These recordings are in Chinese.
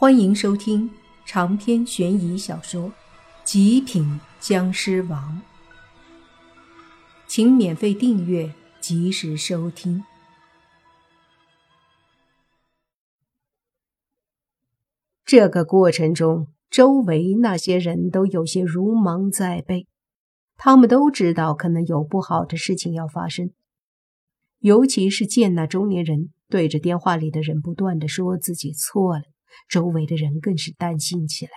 欢迎收听长篇悬疑小说《极品僵尸王》，请免费订阅，及时收听。这个过程中，周围那些人都有些如芒在背，他们都知道可能有不好的事情要发生，尤其是见那中年人对着电话里的人不断的说自己错了。周围的人更是担心起来，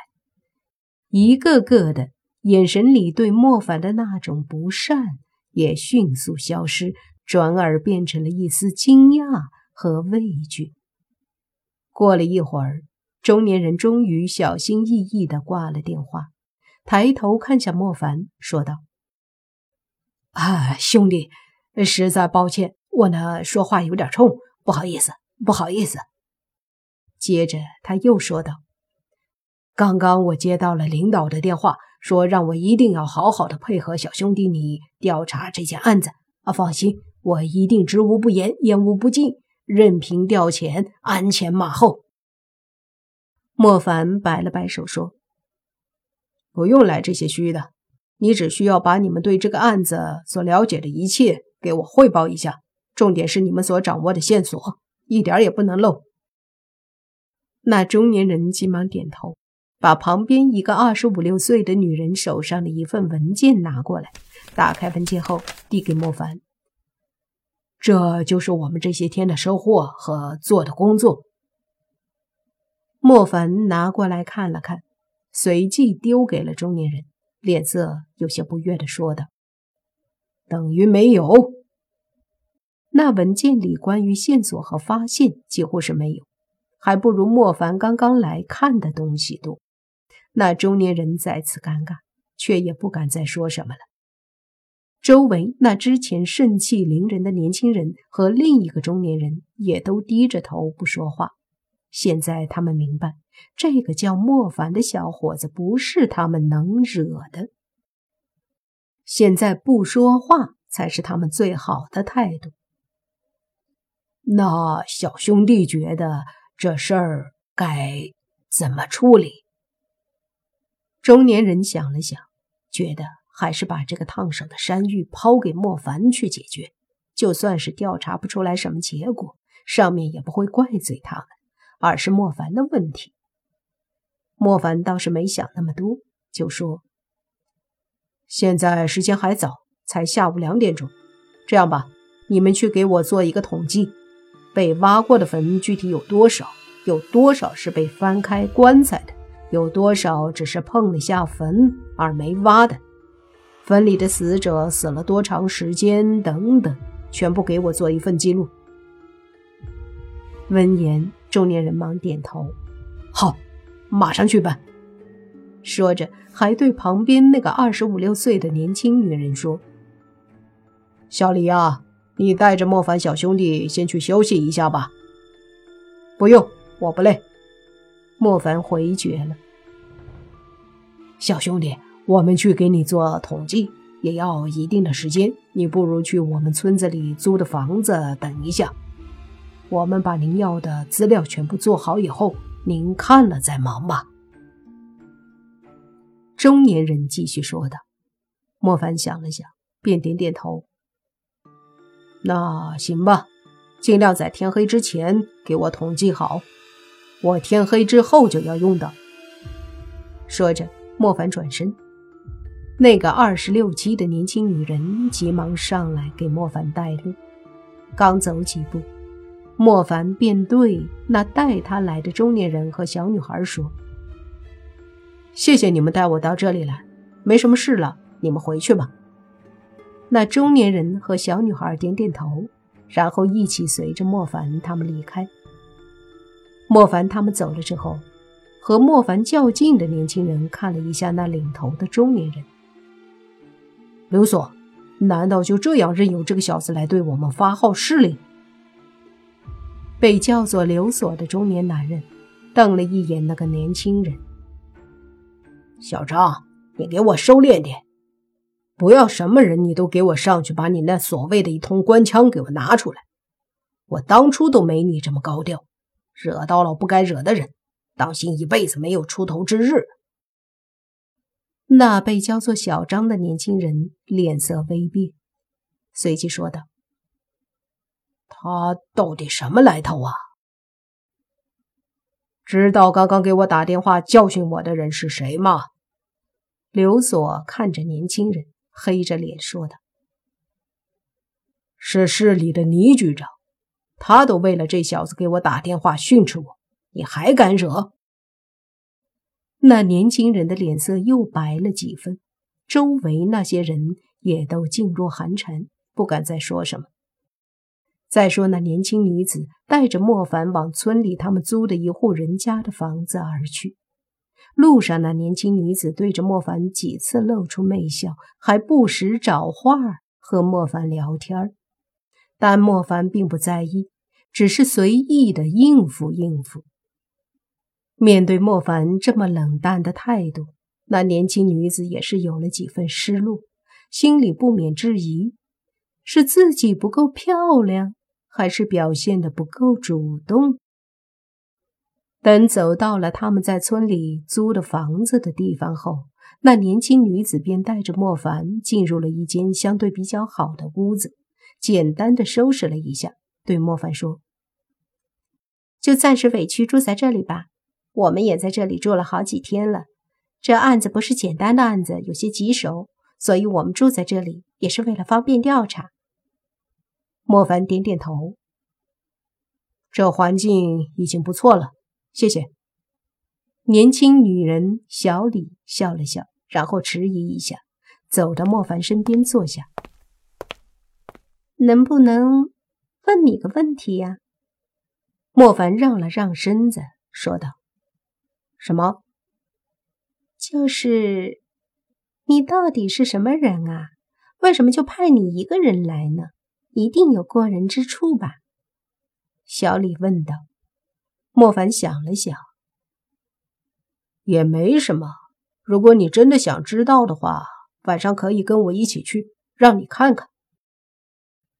一个个的眼神里对莫凡的那种不善也迅速消失，转而变成了一丝惊讶和畏惧。过了一会儿，中年人终于小心翼翼地挂了电话，抬头看向莫凡，说道：“啊，兄弟，实在抱歉，我呢说话有点冲，不好意思，不好意思。”接着他又说道：“刚刚我接到了领导的电话，说让我一定要好好的配合小兄弟你调查这件案子。啊，放心，我一定知无不言，言无不尽，任凭调遣，鞍前马后。”莫凡摆了摆手说：“不用来这些虚的，你只需要把你们对这个案子所了解的一切给我汇报一下，重点是你们所掌握的线索，一点也不能漏。”那中年人急忙点头，把旁边一个二十五六岁的女人手上的一份文件拿过来，打开文件后递给莫凡：“这就是我们这些天的收获和做的工作。”莫凡拿过来看了看，随即丢给了中年人，脸色有些不悦的说道：“等于没有。那文件里关于线索和发现几乎是没有。”还不如莫凡刚刚来看的东西多。那中年人再次尴尬，却也不敢再说什么了。周围那之前盛气凌人的年轻人和另一个中年人也都低着头不说话。现在他们明白，这个叫莫凡的小伙子不是他们能惹的。现在不说话才是他们最好的态度。那小兄弟觉得？这事儿该怎么处理？中年人想了想，觉得还是把这个烫手的山芋抛给莫凡去解决。就算是调查不出来什么结果，上面也不会怪罪他们，而是莫凡的问题。莫凡倒是没想那么多，就说：“现在时间还早，才下午两点钟。这样吧，你们去给我做一个统计。”被挖过的坟具体有多少？有多少是被翻开棺材的？有多少只是碰了下坟而没挖的？坟里的死者死了多长时间？等等，全部给我做一份记录。闻言，中年人忙点头：“好，马上去办。”说着，还对旁边那个二十五六岁的年轻女人说：“小李啊。”你带着莫凡小兄弟先去休息一下吧。不用，我不累。莫凡回绝了。小兄弟，我们去给你做统计，也要一定的时间。你不如去我们村子里租的房子等一下。我们把您要的资料全部做好以后，您看了再忙吧。中年人继续说道。莫凡想了想，便点点头。那行吧，尽量在天黑之前给我统计好，我天黑之后就要用的。说着，莫凡转身，那个二十六七的年轻女人急忙上来给莫凡带路。刚走几步，莫凡便对那带他来的中年人和小女孩说：“谢谢你们带我到这里来，没什么事了，你们回去吧。”那中年人和小女孩点点头，然后一起随着莫凡他们离开。莫凡他们走了之后，和莫凡较劲的年轻人看了一下那领头的中年人，刘所，难道就这样任由这个小子来对我们发号施令？被叫做刘所的中年男人瞪了一眼那个年轻人：“小张，你给我收敛点。”不要什么人你都给我上去，把你那所谓的一通官腔给我拿出来。我当初都没你这么高调，惹到了不该惹的人，当心一辈子没有出头之日。那被叫做小张的年轻人脸色微变，随即说道：“他到底什么来头啊？知道刚刚给我打电话教训我的人是谁吗？”刘所看着年轻人，黑着脸说道：“是市里的倪局长，他都为了这小子给我打电话训斥我，你还敢惹？”那年轻人的脸色又白了几分，周围那些人也都噤若寒蝉，不敢再说什么。再说那年轻女子带着莫凡往村里他们租的一户人家的房子而去，路上那年轻女子对着莫凡几次露出媚笑，还不时找话和莫凡聊天但莫凡并不在意，只是随意的应付应付。面对莫凡这么冷淡的态度，那年轻女子也是有了几分失落，心里不免质疑：是自己不够漂亮，还是表现的不够主动？等走到了他们在村里租的房子的地方后，那年轻女子便带着莫凡进入了一间相对比较好的屋子，简单的收拾了一下，对莫凡说：“就暂时委屈住在这里吧。”我们也在这里住了好几天了，这案子不是简单的案子，有些棘手，所以我们住在这里也是为了方便调查。莫凡点点头，这环境已经不错了，谢谢。年轻女人小李笑了笑，然后迟疑一下，走到莫凡身边坐下。能不能问你个问题呀？莫凡让了让身子，说道。什么？就是你到底是什么人啊？为什么就派你一个人来呢？一定有过人之处吧？小李问道。莫凡想了想，也没什么。如果你真的想知道的话，晚上可以跟我一起去，让你看看。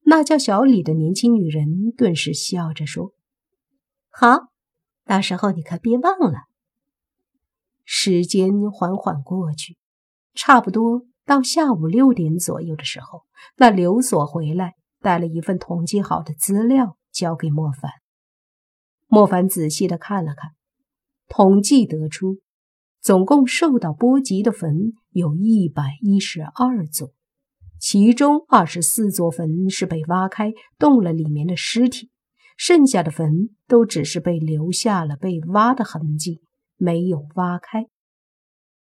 那叫小李的年轻女人顿时笑着说：“好，到时候你可别忘了。”时间缓缓过去，差不多到下午六点左右的时候，那刘所回来，带了一份统计好的资料交给莫凡。莫凡仔细的看了看，统计得出，总共受到波及的坟有一百一十二座，其中二十四座坟是被挖开，动了里面的尸体，剩下的坟都只是被留下了被挖的痕迹。没有挖开。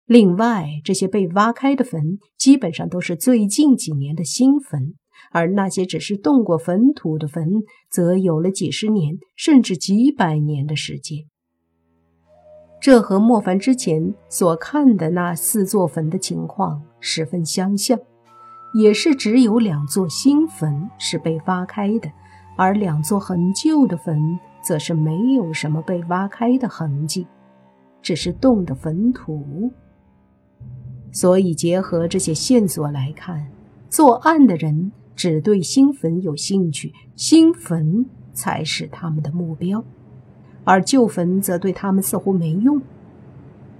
另外，这些被挖开的坟基本上都是最近几年的新坟，而那些只是动过坟土的坟，则有了几十年甚至几百年的时间。这和莫凡之前所看的那四座坟的情况十分相像，也是只有两座新坟是被挖开的，而两座很旧的坟则是没有什么被挖开的痕迹。只是动的坟土，所以结合这些线索来看，作案的人只对新坟有兴趣，新坟才是他们的目标，而旧坟则对他们似乎没用。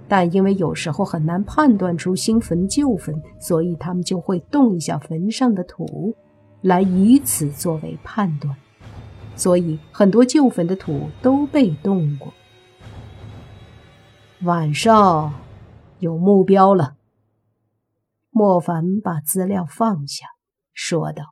但因为有时候很难判断出新坟旧坟，所以他们就会动一下坟上的土，来以此作为判断。所以很多旧坟的土都被动过。晚上有目标了。莫凡把资料放下，说道：“